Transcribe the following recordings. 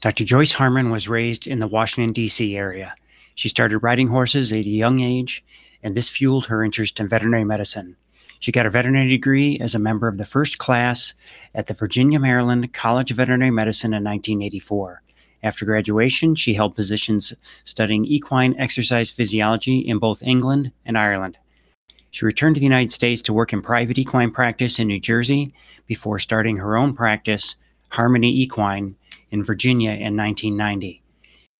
Dr. Joyce Harman was raised in the Washington, D.C. area. She started riding horses at a young age, and this fueled her interest in veterinary medicine. She got her veterinary degree as a member of the first class at the Virginia Maryland College of Veterinary Medicine in 1984. After graduation, she held positions studying equine exercise physiology in both England and Ireland. She returned to the United States to work in private equine practice in New Jersey before starting her own practice, Harmany Equine, in Virginia in 1990.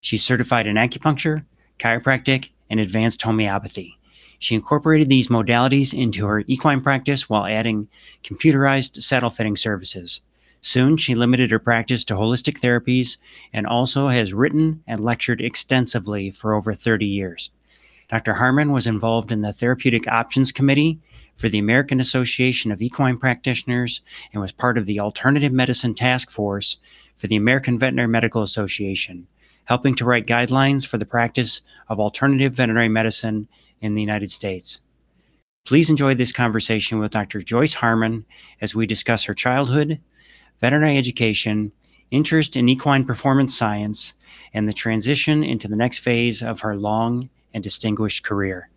She's certified in acupuncture, chiropractic, and advanced homeopathy. She incorporated these modalities into her equine practice while adding computerized saddle fitting services. Soon, she limited her practice to holistic therapies and also has written and lectured extensively for over 30 years. Dr. Harman was involved in the Therapeutic Options Committee for the American Association of Equine Practitioners and was part of the Alternative Medicine Task Force for the American Veterinary Medical Association, helping to write guidelines for the practice of alternative veterinary medicine in the United States. Please enjoy this conversation with Dr. Joyce Harman as we discuss her childhood, veterinary education, interest in equine performance science, and the transition into the next phase of her long and distinguished career.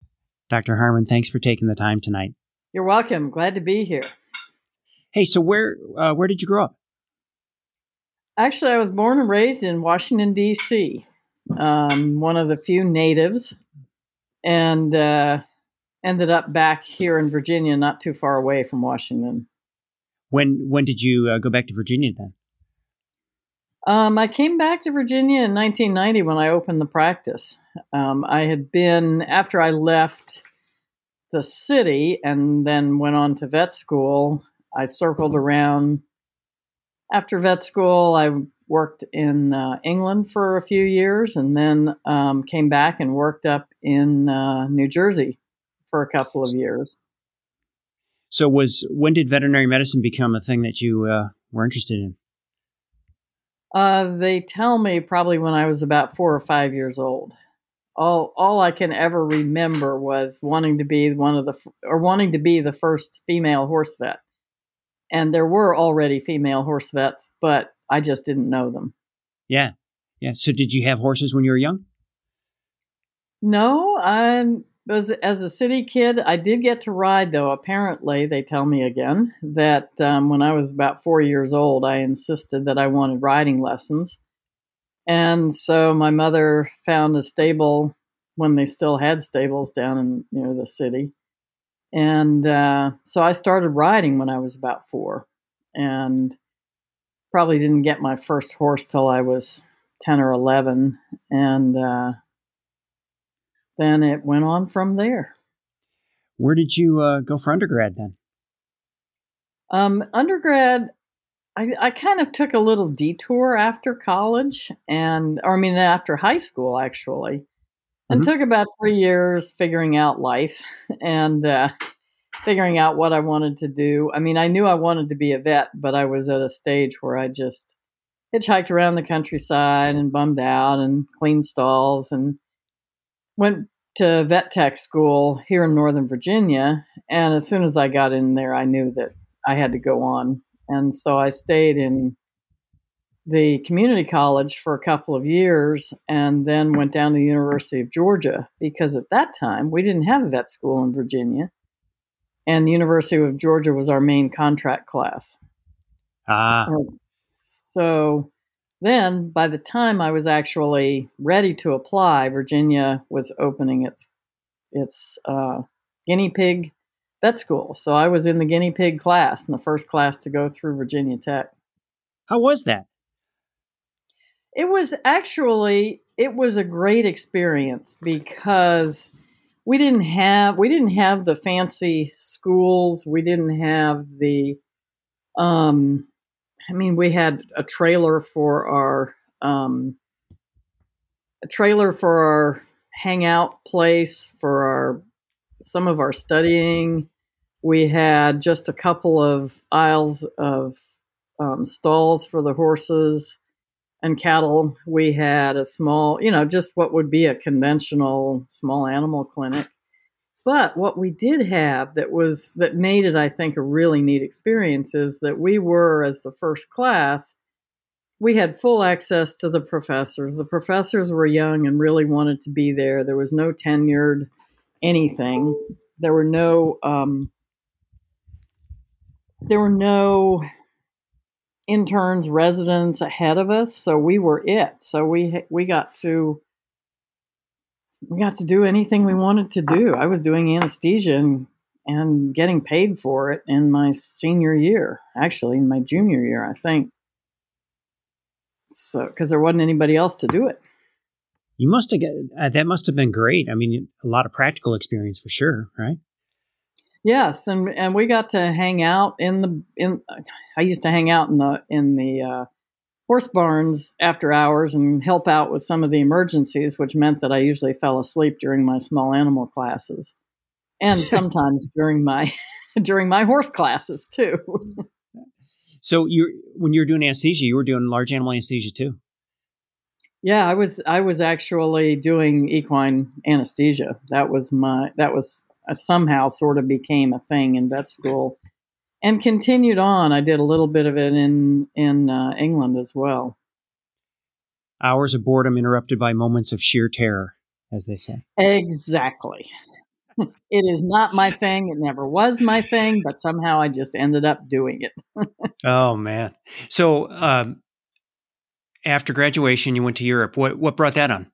Dr. Harman, thanks for taking the time tonight. You're welcome. Glad to be here. Hey, so where uh, where did you grow up? Actually, I was born and raised in Washington D.C. Um, one of the few natives, and uh, ended up back here in Virginia, not too far away from Washington. When when did you uh, go back to Virginia then? Um, I came back to Virginia in 1990 when I opened the practice. Um, I had been, after I left the city and then went on to vet school, I circled around. After vet school, I worked in uh, England for a few years and then um, came back and worked up in uh, New Jersey for a couple of years. So, was when did veterinary medicine become a thing that you uh, were interested in? Uh, they tell me probably when I was about four or five years old. All all I can ever remember was wanting to be one of the or wanting to be the first female horse vet. And there were already female horse vets, but I just didn't know them. Yeah, yeah. So did you have horses when you were young? No, I was as a city kid, I did get to ride though. Apparently, they tell me again that um, when I was about four years old, I insisted that I wanted riding lessons, and so my mother found a stable when they still had stables down in near the city, and uh, so I started riding when I was about four, and probably didn't get my first horse till I was ten or eleven, and uh, then it went on from there. Where did you uh, go for undergrad then? Um, undergrad, I, I kind of took a little detour after college, and or I mean after high school actually, and mm-hmm. took about three years figuring out life and uh, figuring out what I wanted to do. I mean, I knew I wanted to be a vet, but I was at a stage where I just hitchhiked around the countryside and bummed out and cleaned stalls and went to vet tech school here in Northern Virginia. And as soon as I got in there, I knew that I had to go on. And so I stayed in the community college for a couple of years and then went down to the University of Georgia because at that time we didn't have a vet school in Virginia. And the University of Georgia was our main contract class. Ah. So then, by the time I was actually ready to apply, Virginia was opening its its uh, guinea pig vet school. So I was in the guinea pig class, and the first class to go through Virginia Tech. How was that? It was actually it was a great experience because we didn't have we didn't have the fancy schools. We didn't have the um, I mean, we had a trailer for our um, a trailer for our hangout place for our some of our studying. We had just a couple of aisles of um, stalls for the horses and cattle. We had a small, you know, just what would be a conventional small animal clinic. But what we did have that was that made it, I think, a really neat experience is that we were, as the first class, we had full access to the professors. The professors were young and really wanted to be there. There was no tenured anything. There were no um, there were no interns, residents ahead of us, so we were it. So we we got to we got to do anything we wanted to do. I was doing anesthesia and, and getting paid for it in my senior year, actually in my junior year, I think. So because there wasn't anybody else to do it. You must have get uh, that must have been great. I mean, a lot of practical experience for sure, right? Yes, and and we got to hang out in the in. I used to hang out in the in the uh, horse barns after hours and help out with some of the emergencies, which meant that I usually fell asleep during my small animal classes, and sometimes during my during my horse classes too. so you when you were doing anesthesia, you were doing large animal anesthesia too. Yeah, I was I was actually doing equine anesthesia. That was my that was uh, somehow sort of became a thing in vet school and continued on. I did a little bit of it in in uh, England as well. Hours of boredom interrupted by moments of sheer terror, as they say. Exactly. it is not my thing. It never was my thing, but somehow I just ended up doing it. oh man! So um, after graduation, you went to Europe. What what brought that on?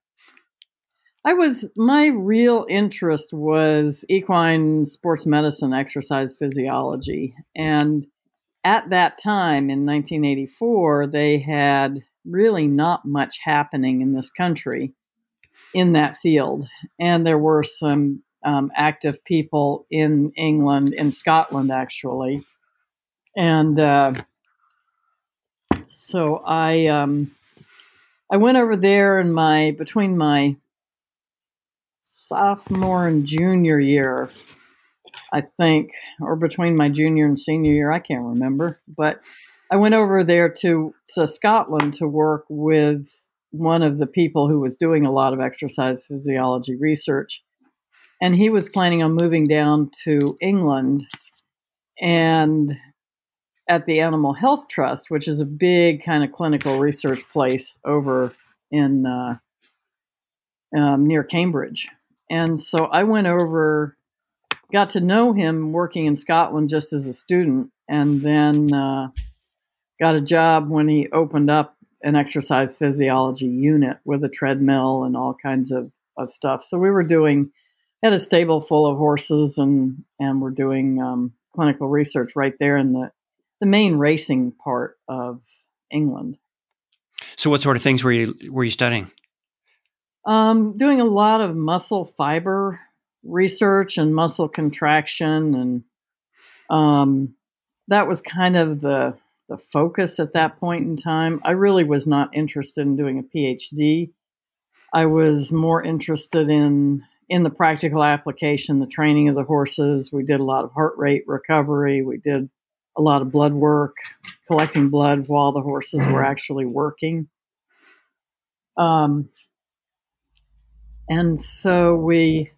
I was my real interest was equine sports medicine, exercise physiology, and at that time in 1984, they had really not much happening in this country in that field, and there were some um, active people in England, in Scotland actually, and uh, so I um, I went over there in my between my sophomore and junior year, I think, or between my junior and senior year, I can't remember. But I went over there to, to Scotland to work with one of the people who was doing a lot of exercise physiology research. And he was planning on moving down to England and at the Animal Health Trust, which is a big kind of clinical research place over in uh, um, near Cambridge. And so I went over, got to know him working in Scotland just as a student, and then uh, got a job when he opened up an exercise physiology unit with a treadmill and all kinds of, of stuff. So we were doing, had a stable full of horses, and and we're doing um, clinical research right there in the the main racing part of England. So, what sort of things were you were you studying? Um, doing a lot of muscle fiber research and muscle contraction, and um, that was kind of the the focus at that point in time. I really was not interested in doing a PhD. I was more interested in in the practical application, the training of the horses. We did a lot of heart rate recovery. We did a lot of blood work, collecting blood while the horses were actually working. Um, and so we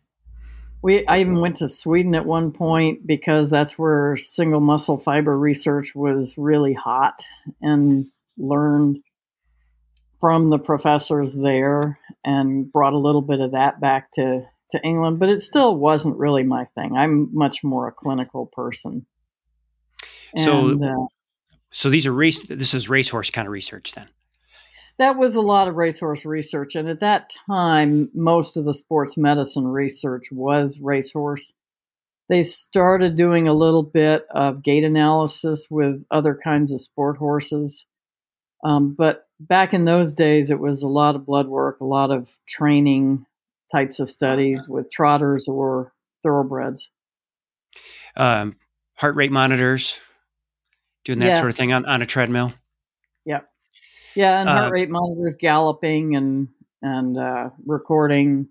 we I even went to Sweden at one point because that's where single muscle fiber research was really hot and learned from the professors there and brought a little bit of that back to to England, but it still wasn't really my thing. I'm much more a clinical person. And, so, uh, so these are race. This is racehorse kind of research then that was a lot of racehorse research. And at that time, most of the sports medicine research was racehorse. They started doing a little bit of gait analysis with other kinds of sport horses. Um, but back in those days, it was a lot of blood work, a lot of training types of studies with trotters or thoroughbreds. Um, heart rate monitors, doing that yes. sort of thing on, on a treadmill. Yep. Yeah, and heart uh, rate monitors galloping and and uh, recording,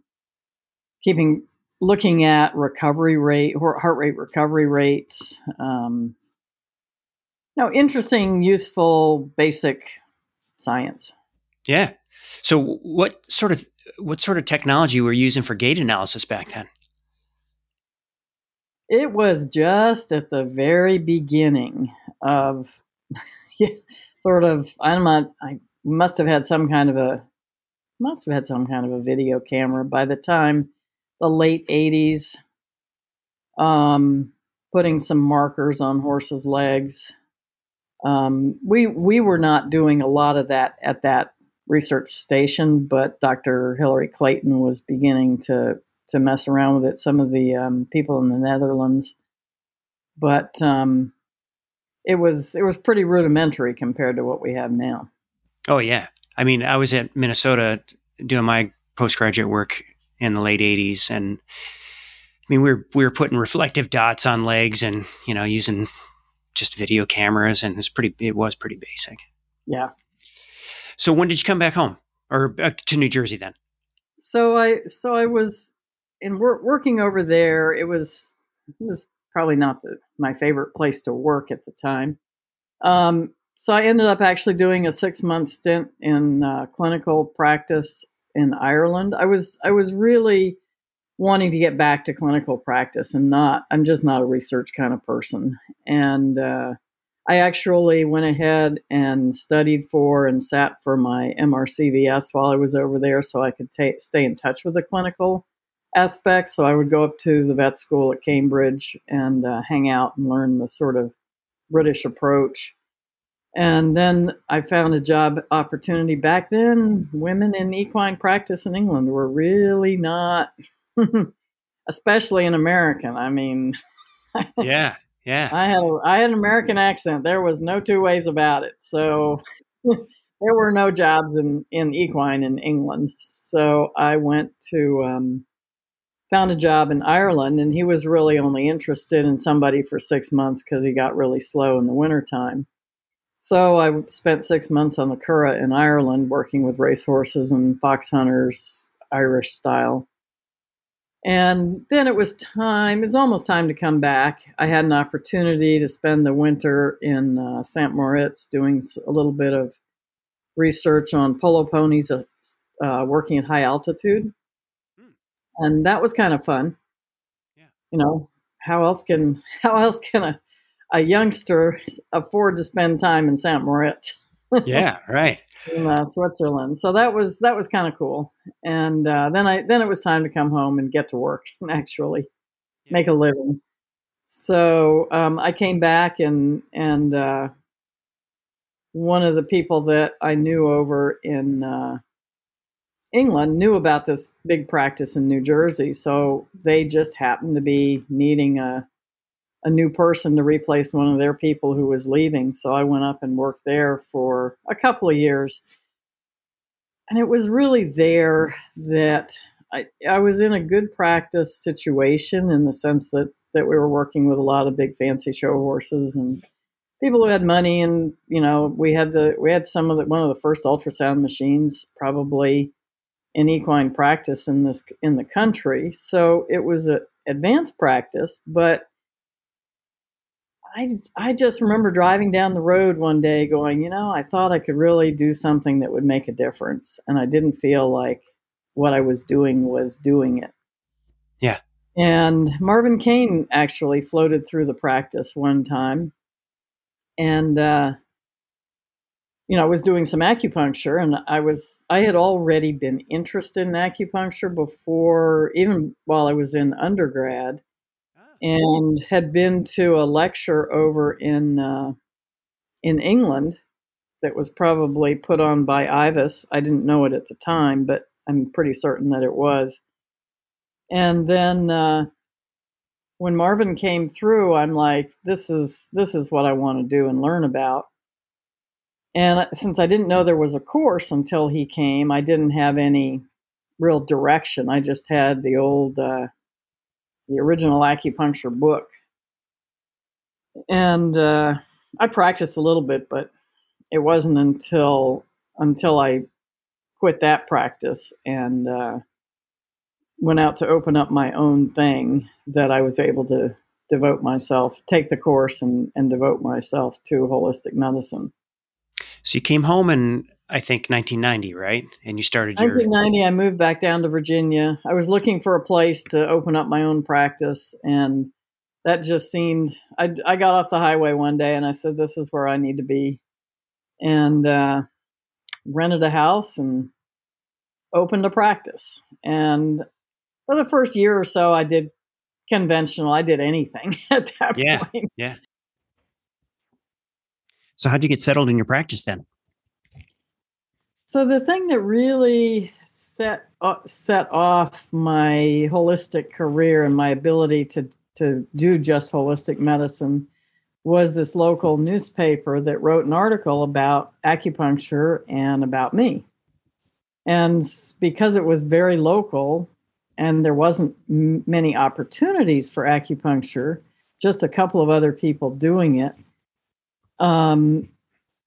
keeping looking at recovery rate, heart rate recovery rates. Um, no, interesting, useful, basic science. Yeah. So, what sort of what sort of technology were you using for gait analysis back then? It was just at the very beginning of sort of I'm not I must have had some kind of a must have had some kind of a video camera by the time the late 80s um, putting some markers on horses legs. Um, we we were not doing a lot of that at that research station but dr hilary clayton was beginning to to mess around with it some of the um, people in the netherlands. But um, it was it was pretty rudimentary compared to what we have now Oh yeah. I mean, I was at Minnesota doing my postgraduate work in the late '80s, and I mean, we were we were putting reflective dots on legs, and you know, using just video cameras, and it was pretty. It was pretty basic. Yeah. So when did you come back home, or uh, to New Jersey then? So I so I was in wor- working over there. It was it was probably not the, my favorite place to work at the time. Um, so I ended up actually doing a six month stint in uh, clinical practice in Ireland. I was I was really wanting to get back to clinical practice and not I'm just not a research kind of person. And uh, I actually went ahead and studied for and sat for my MRCVS while I was over there, so I could ta- stay in touch with the clinical aspects. So I would go up to the vet school at Cambridge and uh, hang out and learn the sort of British approach and then I found a job opportunity. Back then, women in equine practice in England were really not, especially in American. I mean, yeah, yeah. I had a, I had an American accent. There was no two ways about it. So there were no jobs in in equine in England. So I went to um, found a job in Ireland, and he was really only interested in somebody for six months because he got really slow in the wintertime. So I spent six months on the Curragh in Ireland working with racehorses and fox hunters, Irish style. And then it was time, it was almost time to come back. I had an opportunity to spend the winter in uh, St. Moritz doing a little bit of research on polo ponies uh, uh, working at high altitude. And that was kind of fun. Yeah. You know, how else can how else can a a youngster afford to spend time in St. Moritz. yeah, right. In uh, Switzerland, so that was that was kind of cool. And uh, then I then it was time to come home and get to work and actually yeah. make a living. So um, I came back and and uh, one of the people that I knew over in uh, England knew about this big practice in New Jersey. So they just happened to be needing a a new person to replace one of their people who was leaving. So I went up and worked there for a couple of years. And it was really there that I, I was in a good practice situation in the sense that, that we were working with a lot of big fancy show horses and people who had money and you know we had the we had some of the one of the first ultrasound machines probably in equine practice in this in the country so it was a advanced practice but I, I just remember driving down the road one day going, you know, I thought I could really do something that would make a difference. And I didn't feel like what I was doing was doing it. Yeah. And Marvin Kane actually floated through the practice one time. And, uh, you know, I was doing some acupuncture and I was, I had already been interested in acupuncture before, even while I was in undergrad and had been to a lecture over in uh, in England that was probably put on by IVAS. I didn't know it at the time, but I'm pretty certain that it was. And then uh, when Marvin came through, I'm like, this is this is what I want to do and learn about. And since I didn't know there was a course until he came, I didn't have any real direction. I just had the old uh, the original acupuncture book. And uh, I practiced a little bit, but it wasn't until until I quit that practice and uh, went out to open up my own thing that I was able to devote myself, take the course, and, and devote myself to holistic medicine. So you came home in I think 1990, right? And you started 1990. Your... I moved back down to Virginia. I was looking for a place to open up my own practice, and that just seemed. I I got off the highway one day and I said, "This is where I need to be," and uh, rented a house and opened a practice. And for the first year or so, I did conventional. I did anything at that yeah, point. Yeah. So, how'd you get settled in your practice then? So, the thing that really set uh, set off my holistic career and my ability to to do just holistic medicine was this local newspaper that wrote an article about acupuncture and about me. And because it was very local and there wasn't m- many opportunities for acupuncture, just a couple of other people doing it, um,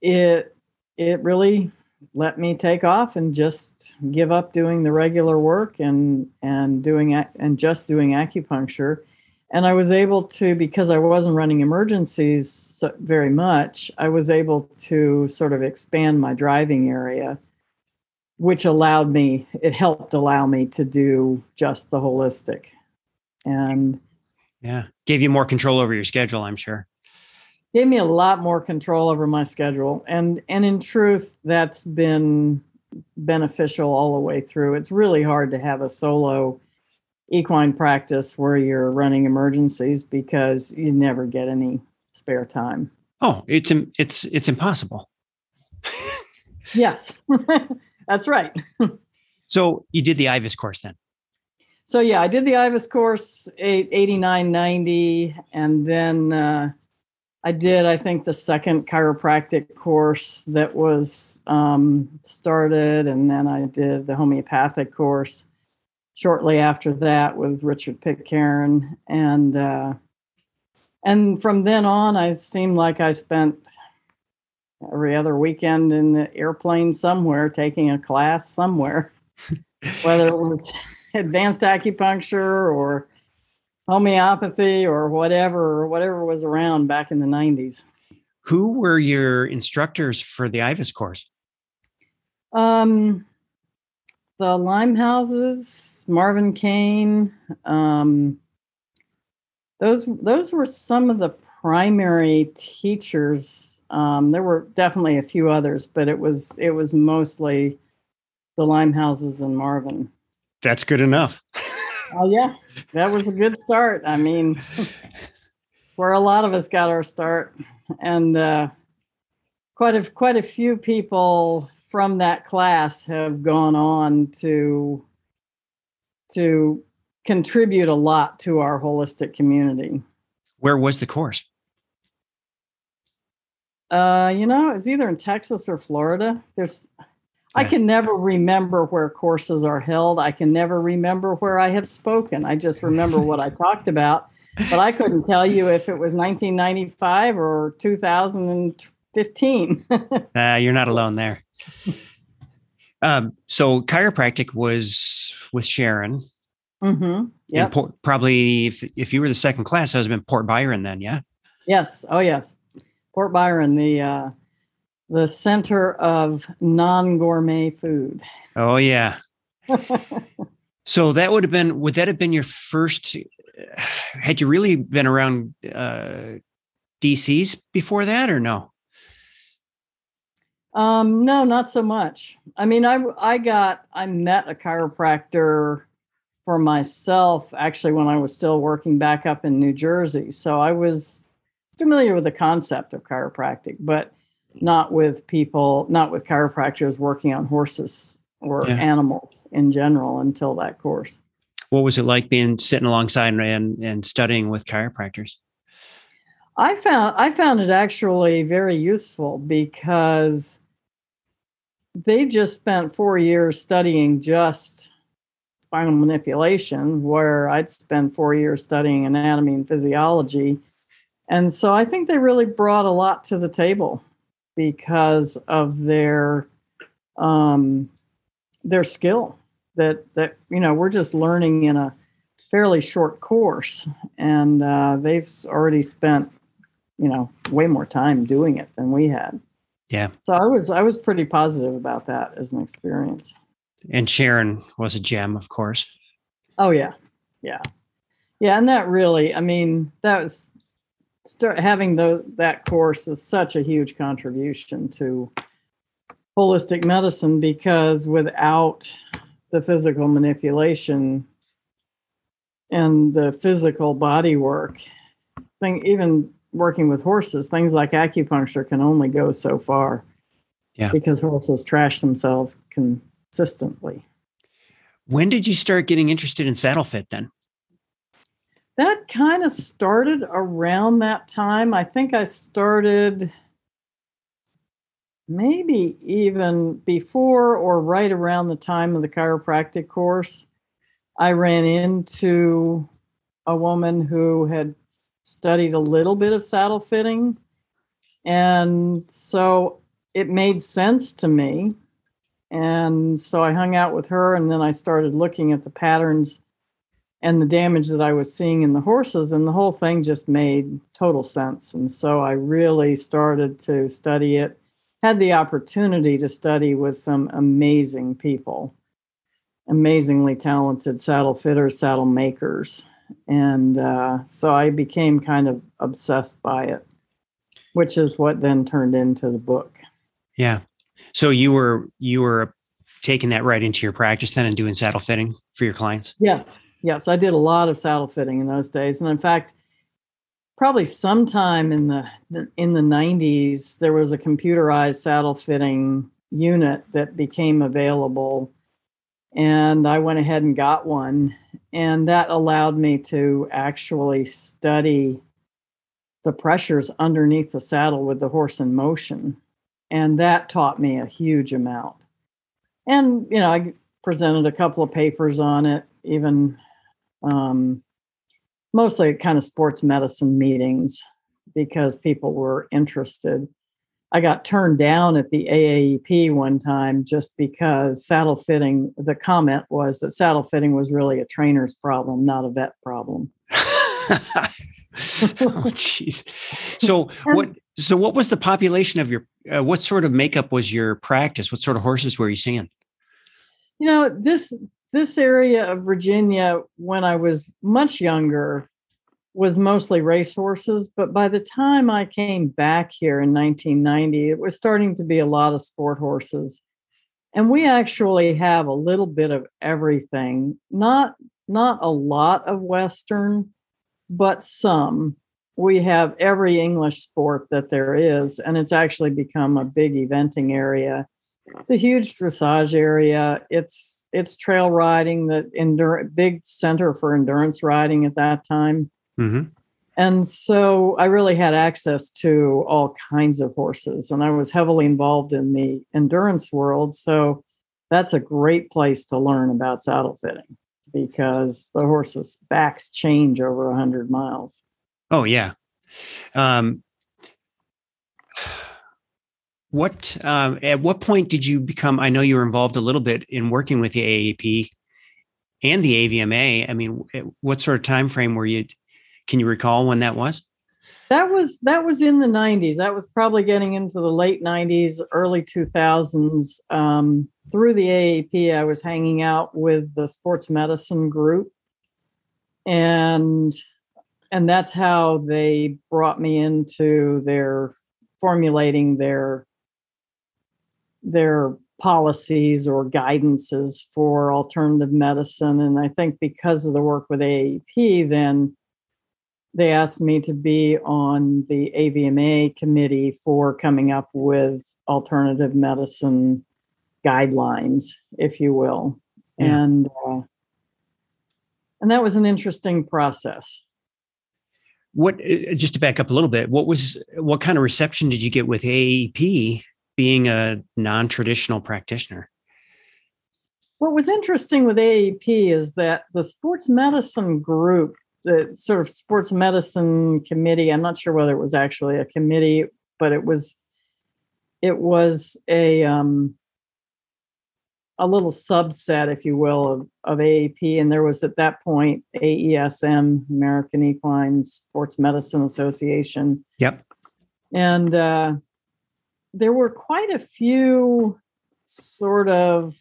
it it really let me take off and just give up doing the regular work and and doing and just doing acupuncture and I was able to because I wasn't running emergencies very much. I was able to sort of expand my driving area, which allowed me. It helped allow me to do just the holistic, and yeah, gave you more control over your schedule. I'm sure gave me a lot more control over my schedule, and and in truth, that's been beneficial all the way through. It's really hard to have a solo equine practice where you're running emergencies because you never get any spare time. Oh, it's it's it's impossible. yes. That's right. so you did the IVAS course then? So yeah, I did the IVAS course 89 90 and then uh, I did I think the second chiropractic course that was um, started and then I did the homeopathic course shortly after that with Richard Pitcairn, and uh, and from then on, I seemed like I spent every other weekend in the airplane somewhere taking a class somewhere, whether it was advanced acupuncture or homeopathy or whatever or whatever was around back in the 90s. Who were your instructors for the IVAS course? Um, the Limehouses, Marvin Kane. Um, those those were some of the primary teachers. Um, there were definitely a few others, but it was it was mostly the Limehouses and Marvin. That's good enough. oh yeah, that was a good start. I mean, it's where a lot of us got our start, and uh, quite a quite a few people from that class have gone on to to contribute a lot to our holistic community. Where was the course? Uh, you know, it's either in Texas or Florida. There's. I can never remember where courses are held. I can never remember where I have spoken. I just remember what I talked about, but I couldn't tell you if it was 1995 or 2015. uh, you're not alone there. um, so chiropractic was with Sharon. Mm-hmm. Yeah. Probably if, if you were the second class, I was in Port Byron then, yeah? Yes. Oh, yes. Port Byron, the uh, the center of non gourmet food. Oh yeah. so that would have been would that have been your first? Had you really been around uh, DCs before that, or no? Um, no, not so much. I mean, I I got I met a chiropractor for myself actually when I was still working back up in New Jersey. So I was familiar with the concept of chiropractic, but not with people, not with chiropractors working on horses or yeah. animals in general until that course. What was it like being sitting alongside and and studying with chiropractors? I found I found it actually very useful because they've just spent four years studying just spinal manipulation, where I'd spent four years studying anatomy and physiology. And so I think they really brought a lot to the table because of their um, their skill that that you know we're just learning in a fairly short course, and uh, they've already spent you know way more time doing it than we had. Yeah. So I was I was pretty positive about that as an experience. And Sharon was a gem, of course. Oh yeah. Yeah. Yeah, and that really, I mean, that was start having those that course is such a huge contribution to holistic medicine because without the physical manipulation and the physical body work, thing even working with horses, things like acupuncture can only go so far. Yeah. Because horses trash themselves consistently. When did you start getting interested in saddle fit then? That kind of started around that time. I think I started maybe even before or right around the time of the chiropractic course. I ran into a woman who had studied a little bit of saddle fitting. And so it made sense to me. And so I hung out with her, and then I started looking at the patterns and the damage that I was seeing in the horses, and the whole thing just made total sense. And so I really started to study it, had the opportunity to study with some amazing people, amazingly talented saddle fitters, saddle makers. And uh, so I became kind of obsessed by it, which is what then turned into the book. Yeah. So you were you were taking that right into your practice then and doing saddle fitting for your clients? Yes. Yes, I did a lot of saddle fitting in those days. And in fact, probably sometime in the in the 90s there was a computerized saddle fitting unit that became available and I went ahead and got one and that allowed me to actually study the pressures underneath the saddle with the horse in motion and that taught me a huge amount. And you know, I presented a couple of papers on it, even um, mostly kind of sports medicine meetings because people were interested. I got turned down at the AAEP one time just because saddle fitting, the comment was that saddle fitting was really a trainer's problem, not a vet problem. oh, jeez. So what? So what was the population of your? Uh, what sort of makeup was your practice? What sort of horses were you seeing? You know this this area of Virginia when I was much younger was mostly racehorses, but by the time I came back here in 1990, it was starting to be a lot of sport horses. And we actually have a little bit of everything. Not not a lot of western, but some. We have every English sport that there is, and it's actually become a big eventing area. It's a huge dressage area. It's it's trail riding, the endurance big center for endurance riding at that time. Mm-hmm. And so I really had access to all kinds of horses, and I was heavily involved in the endurance world. So that's a great place to learn about saddle fitting because the horses' backs change over 100 miles. Oh, yeah. Um, what um, at what point did you become? I know you were involved a little bit in working with the AAEP and the AVMA. I mean, what sort of time frame were you? Can you recall when that was? That was that was in the 90s. That was probably getting into the late 90s, early 2000s. Um, through the AAEP, I was hanging out with the sports medicine group, and and that's how they brought me into their formulating their their policies or guidances for alternative medicine. And I think because of the work with AAEP, then they asked me to be on the AVMA committee for coming up with alternative medicine guidelines, if you will. Yeah. And uh, and that was an interesting process. What uh, just to back up a little bit, what was what kind of reception did you get with AAEP being a non-traditional practitioner? What was interesting with AAEP is that the sports medicine group the sort of sports medicine committee. I'm not sure whether it was actually a committee, but it was it was a um, a little subset, if you will, of, of AAEP. And there was at that point AESM, American Equine Sports Medicine Association. Yep. And uh, there were quite a few sort of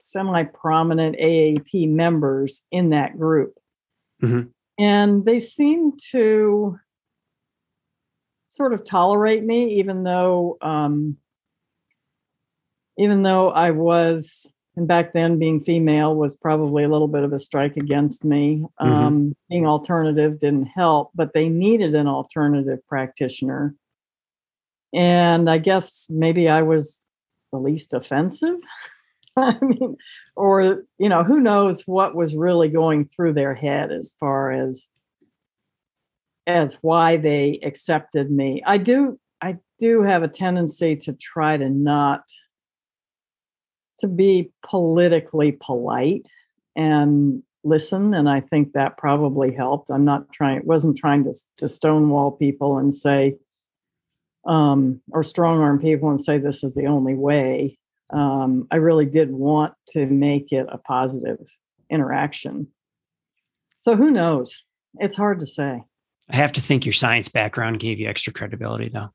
semi prominent AAEP members in that group. Mm-hmm. And they seemed to sort of tolerate me, even though um, even though I was, and back then being female was probably a little bit of a strike against me. Mhm. Um, being alternative didn't help, but they needed an alternative practitioner. And I guess maybe I was the least offensive. I mean, or, you know, who knows what was really going through their head as far as as why they accepted me. I do I do have a tendency to try to not to be politically polite and listen and I think that probably helped. I'm not trying wasn't trying to to stonewall people and say um or strong arm people and say this is the only way. Um I really did want to make it a positive interaction. So who knows? It's hard to say. I have to think your science background gave you extra credibility, though.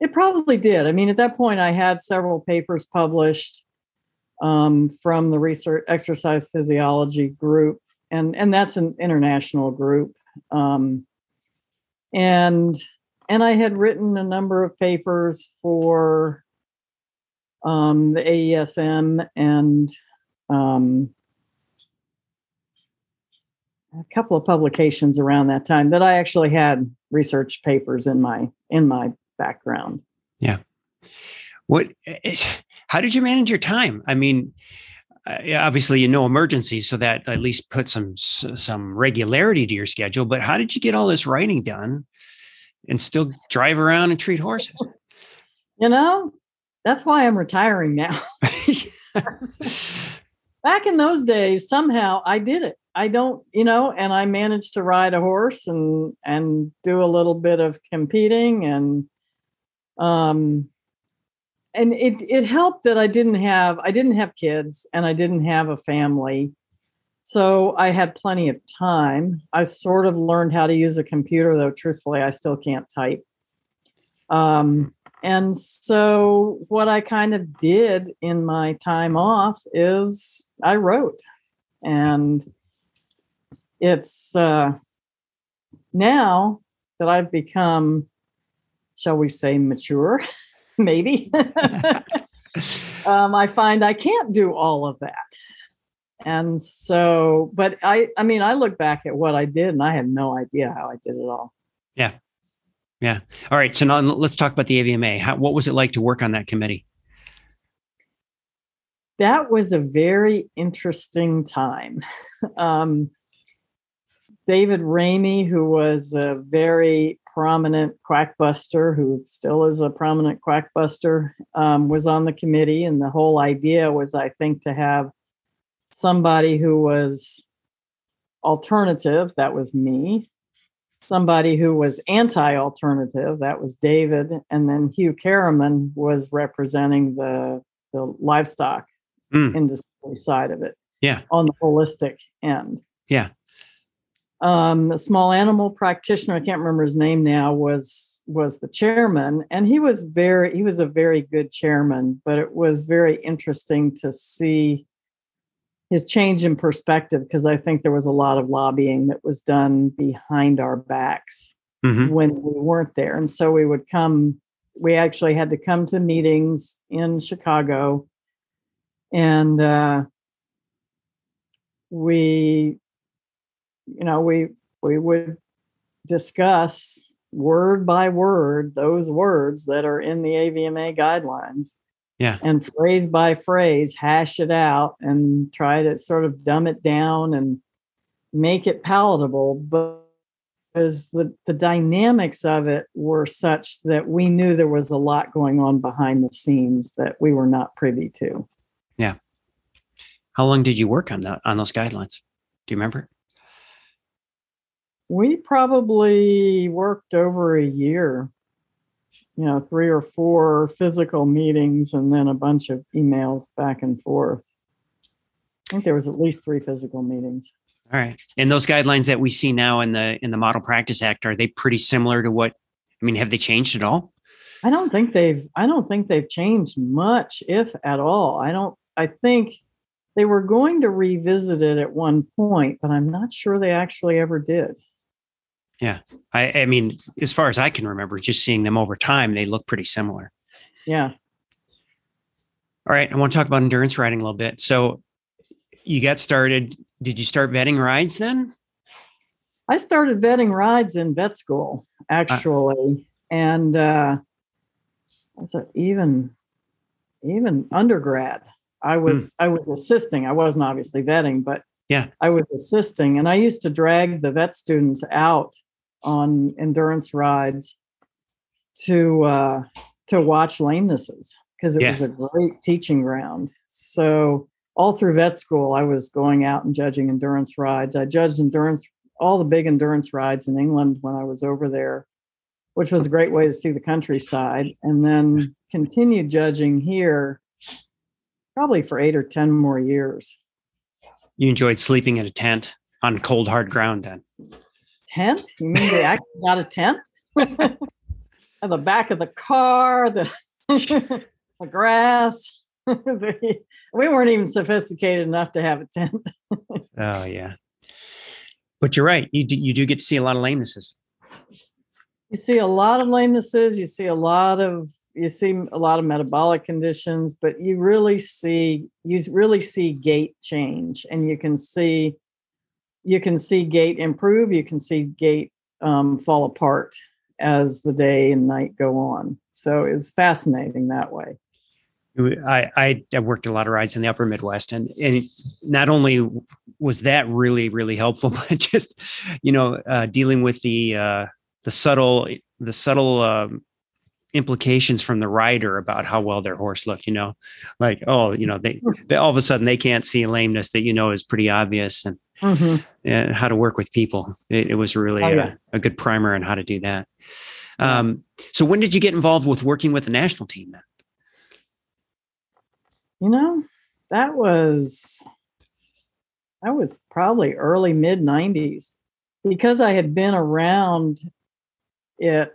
It probably did. I mean, at that point, I had several papers published um, from the research exercise physiology group, and and that's an international group. Um, and and I had written a number of papers for um, the AESM and um, a couple of publications around that time that I actually had research papers in my in my background. Yeah. What? is- How did you manage your time? I mean, uh, obviously you know emergencies, so that at least put some some regularity to your schedule. But how did you get all this writing done and still drive around and treat horses? You know, that's why I'm retiring now. Back in those days, somehow I did it. I don't, you know, and I managed to ride a horse and and do a little bit of competing and um and it it helped that I didn't have I didn't have kids and I didn't have a family. So I had plenty of time. I sort of learned how to use a computer though truthfully I still can't type. Um and so what I kind of did in my time off is I wrote. And it's uh, now that I've become, shall we say, mature, maybe, um, I find I can't do all of that. And so, but I, I mean, I look back at what I did and I had no idea how I did it all. Yeah. Yeah. All right, so now let's talk about the AVMA. How, what was it like to work on that committee? that was a very interesting time. um, David Ramey, who was a very prominent quackbuster, who still is a prominent quackbuster, um, was on the committee. And the whole idea was, I think, to have somebody who was alternative, that was me, somebody who was anti alternative, that was David, and then Hue Karreman was representing the, the livestock Mm. industry side of it. Yeah. On the holistic end. Yeah. Um, a small animal practitioner, I can't remember his name now, was was the chairman, and he was very he was a very good chairman, but it was very interesting to see his change in perspective because I think there was a lot of lobbying that was done behind our backs Mhm. when we weren't there. And so we would come, we actually had to come to meetings in Chicago and uh, we, you know, we we would discuss word by word those words that are in the AVMA guidelines. Yeah. And phrase by phrase, hash it out and try to sort of dumb it down and make it palatable. But because the, the dynamics of it were such that we knew there was a lot going on behind the scenes that we were not privy to. Yeah. How long did you work on that on those guidelines? Do you remember? We probably worked over a year, you know, three or four physical meetings and then a bunch of emails back and forth. I think there was at least three physical meetings. All right. And those guidelines that we see now in the in the Model Practice Act are they pretty similar to what? I mean, have they changed at all? I don't think they've I don't think they've changed much, if at all. I don't I think they were going to revisit it at one point, but I'm not sure they actually ever did. I, I mean, as far as I can remember, just seeing them over time, they look pretty similar. Yeah. All right, I want to talk about endurance riding a little bit. So, you got started. Did you start vetting rides then? I started vetting rides in vet school, actually, uh, and uh, even even undergrad. I was mm. I was assisting. I wasn't obviously vetting, but yeah, I was assisting, and I used to drag the vet students out on endurance rides to uh, to watch lamenesses because it yeah. was a great teaching ground. So all through vet school, I was going out and judging endurance rides. I judged endurance all the big endurance rides in England when I was over there, which was a great way to see the countryside, and then continued judging here probably for eight or 10 more years. You enjoyed sleeping in a tent on cold, hard ground then? Tent? You mean they actually got a tent? At the back of the car, the, the grass. we weren't even sophisticated enough to have a tent. oh, yeah. But you're right. You do, you do get to see a lot of lamenesses. You see a lot of lamenesses. You see a lot of you see a lot of metabolic conditions, but you really see you really see gait change, and you can see you can see gait improve. You can see gait um, fall apart as the day and night go on. So it's fascinating that way. I, I worked a lot of rides in the upper Midwest and, and not only was that really, really helpful, but just, you know, uh, dealing with the, uh, the subtle, the subtle, um, implications from the rider about how well their horse looked, you know, like, oh, you know, they, they all of a sudden they can't see lameness that, you know, is pretty obvious and, mm-hmm. and how to work with people. It, it was really oh, yeah. a, a, good primer on how to do that. Um, so when did you get involved with working with the national team then? You know, that was that was probably early mid 90s because I had been around it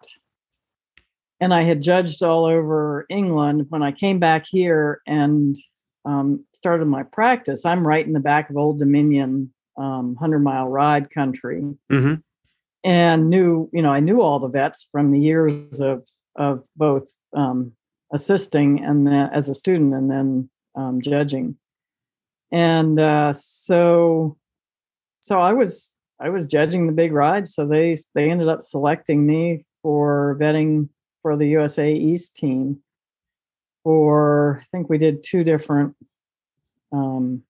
and I had judged all over England. When I came back here and um, started my practice, I'm right in the back of Old Dominion, um, 100 mile ride country. Mm-hmm. And knew, you know, I knew all the vets from the years of of both um, assisting and then as a student and then um, judging and uh, so so i was i was judging the big ride so they they ended up selecting me for vetting for the usa east team for i think we did two different um,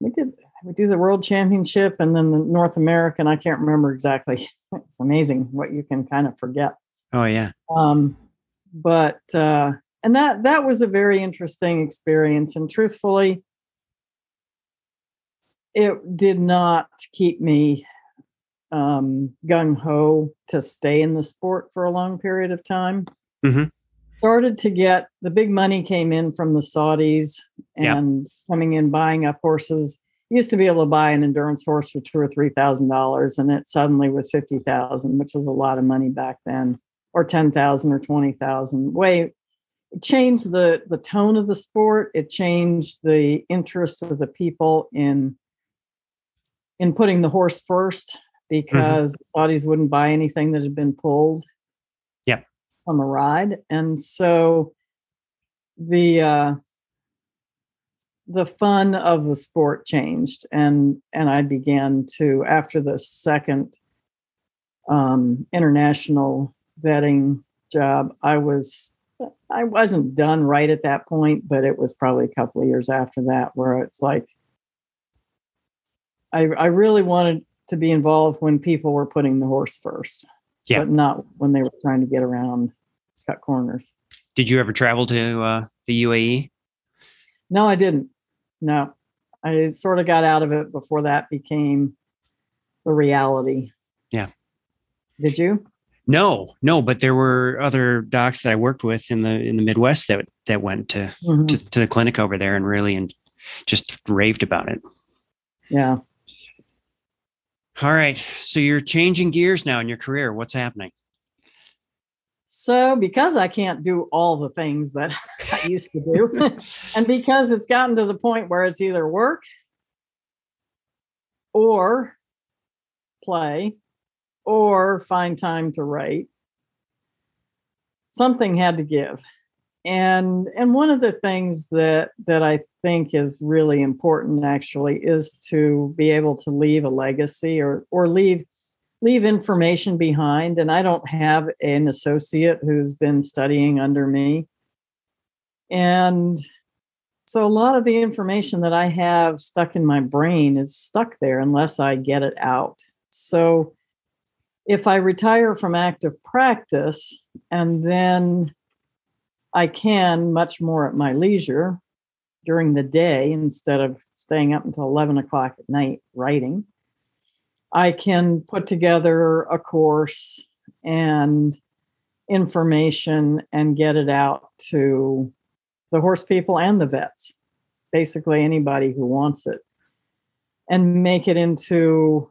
we did we do the world championship and then the north american i can't remember exactly. It's amazing what you can kind of forget. Oh yeah. Um, but uh, and that that was a very interesting experience and truthfully it did not keep me um, gung-ho to stay in the sport for a long period of time mm-hmm. started to get the big money came in from the saudis and yep. coming in buying up horses used to be able to buy an endurance horse for two or three thousand dollars and it suddenly was fifty thousand which was a lot of money back then or ten thousand or twenty thousand way it changed the the tone of the sport it changed the interest of the people in in putting the horse first. Because mm-hmm. saudis wouldn't buy anything that had been pulled yeah from a ride and so the uh the fun of the sport changed and and i began to after the second um international vetting job i was I wasn't done right at that point, but it was probably a couple of years after that where it's like I I really wanted to be involved when people were putting the horse first. Yeah. But not when they were trying to get around cut corners. Did you ever travel to uh, the UAE? No, I didn't. No. I sort of got out of it before that became the reality. Yeah. Did you? No, no, but there were other docs that I worked with in the in the Midwest that that went to mm-hmm. to, to, the clinic over there and really and just raved about it. Yeah. All right. So you're changing gears now in your career. What's happening? So, because I can't do all the things that I used to do, and because it's gotten to the point where it's either work or play or find time to write. Something had to give. And and one of the things that that I think is really important actually is to be able to leave a legacy or or leave leave information behind and I don't have an associate who's been studying under me and so a lot of the information that I have stuck in my brain is stuck there unless I get it out. So if I retire from active practice and then I can much more at my leisure during the day instead of staying up until 11 o'clock at night writing, I can put together a course and information and get it out to the horse people and the vets, basically anybody who wants it, and make it into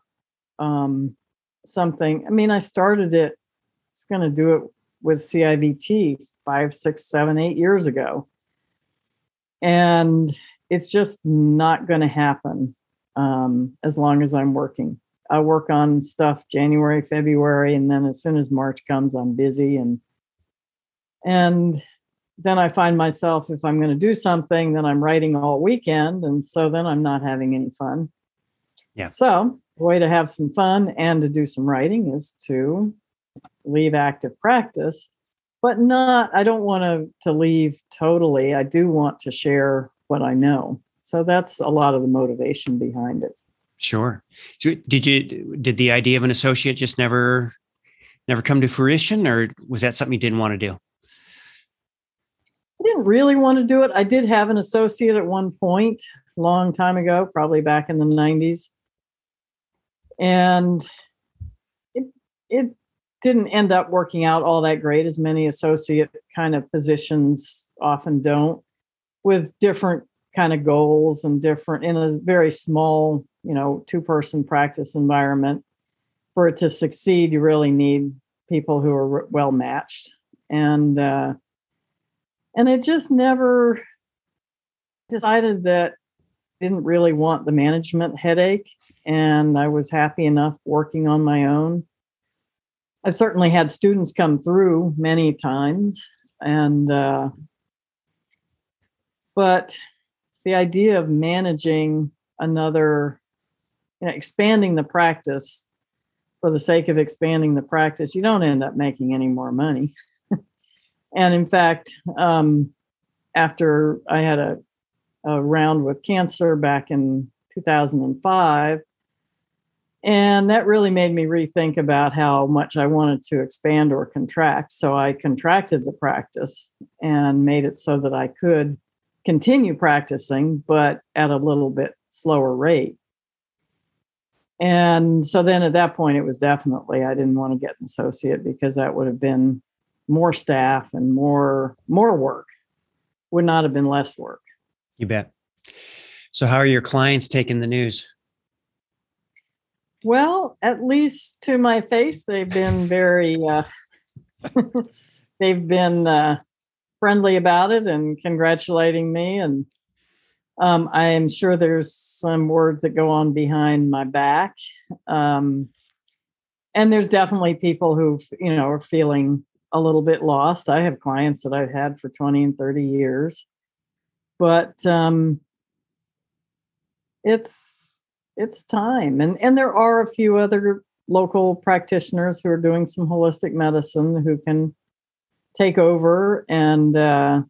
um, something. I mean, I started it, I was going to do it with CIVT five, six, seven, eight years ago. And it's just not going to happen um, as long as I'm working. I work on stuff January, February, and then as soon as March comes, I'm busy and and then I find myself if I'm going to do something, then I'm writing all weekend, and so then I'm not having any fun. Yeah. So the way to have some fun and to do some writing is to leave active practice, but not. I don't want to to leave totally. I do want to share what I know. So that's a lot of the motivation behind it. Sure. Did you did the idea of an associate just never never come to fruition, or was that something you didn't want to do? I didn't really want to do it. I did have an associate at one point, long time ago, probably back in the 90s. And it it didn't end up working out all that great as many associate kind of positions often don't with different kind of goals and different in a very small, you know, two person practice environment. For it to succeed, you really need people who are well matched. And uh, and it just never decided that I didn't really want the management headache and I was happy enough working on my own. I've certainly had students come through many times and uh, but the idea of managing another you know expanding the practice for the sake of expanding the practice you don't end up making any more money. And in fact, um, after I had a, a round with cancer back in 2005, and that really made me rethink about how much I wanted to expand or contract. So I contracted the practice and made it so that I could continue practicing, but at a little bit slower rate. And so then at that point, it was definitely, I didn't want to get an associate because that would have been more staff and more more work would not have been less work you bet so how are your clients taking the news well at least to my face they've been very uh, they've been uh, friendly about it and congratulating me and um, i am sure there's some words that go on behind my back um, and there's definitely people who you know are feeling a little bit lost. I have clients that I've had for 20 and 30 years. But um it's it's time. And and there are a few other local practitioners who are doing some holistic medicine who can take over and uh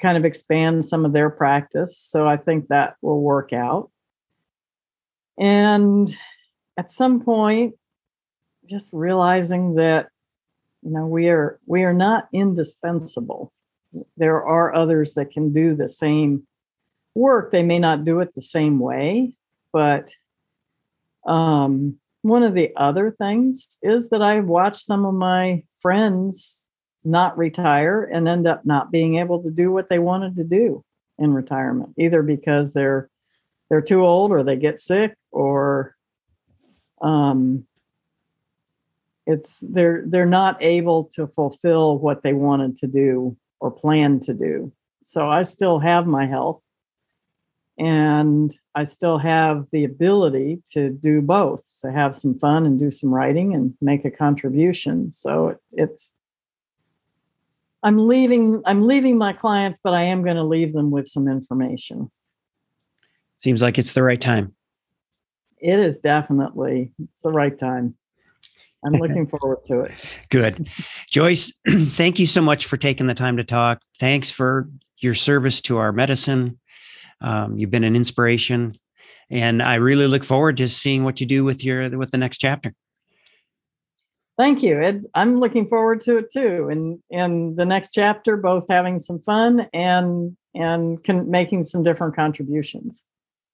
kind of expand some of their practice. So I think that will work out. And at some point, just realizing that you know we are we are not indispensable there are others that can do the same work they may not do it the same way but um, one of the other things is that i've watched some of my friends not retire and end up not being able to do what they wanted to do in retirement either because they're they're too old or they get sick or um, it's they're they're not able to fulfill what they wanted to do or plan to do. So i still have my health and i still have the ability to do both to have some fun and do some writing and make a contribution so it, it's I'm leaving I'm leaving my clients, but I am going to leave them with some information. Seems like it's the right time. It is definitely it's the right time. I'm looking forward to it. Good. Joyce, thank you so much for taking the time to talk. Thanks for your service to our medicine. Um, you've been an inspiration, and I really look forward to seeing what you do with your with the next chapter. Thank you. Ed. I'm looking forward to it too. And in the next chapter, both having some fun and and con- making some different contributions.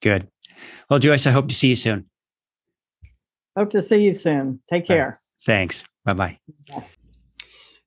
Good. Well, Joyce, I hope to see you soon. Hope to see you soon. Take care. Thanks. Bye bye.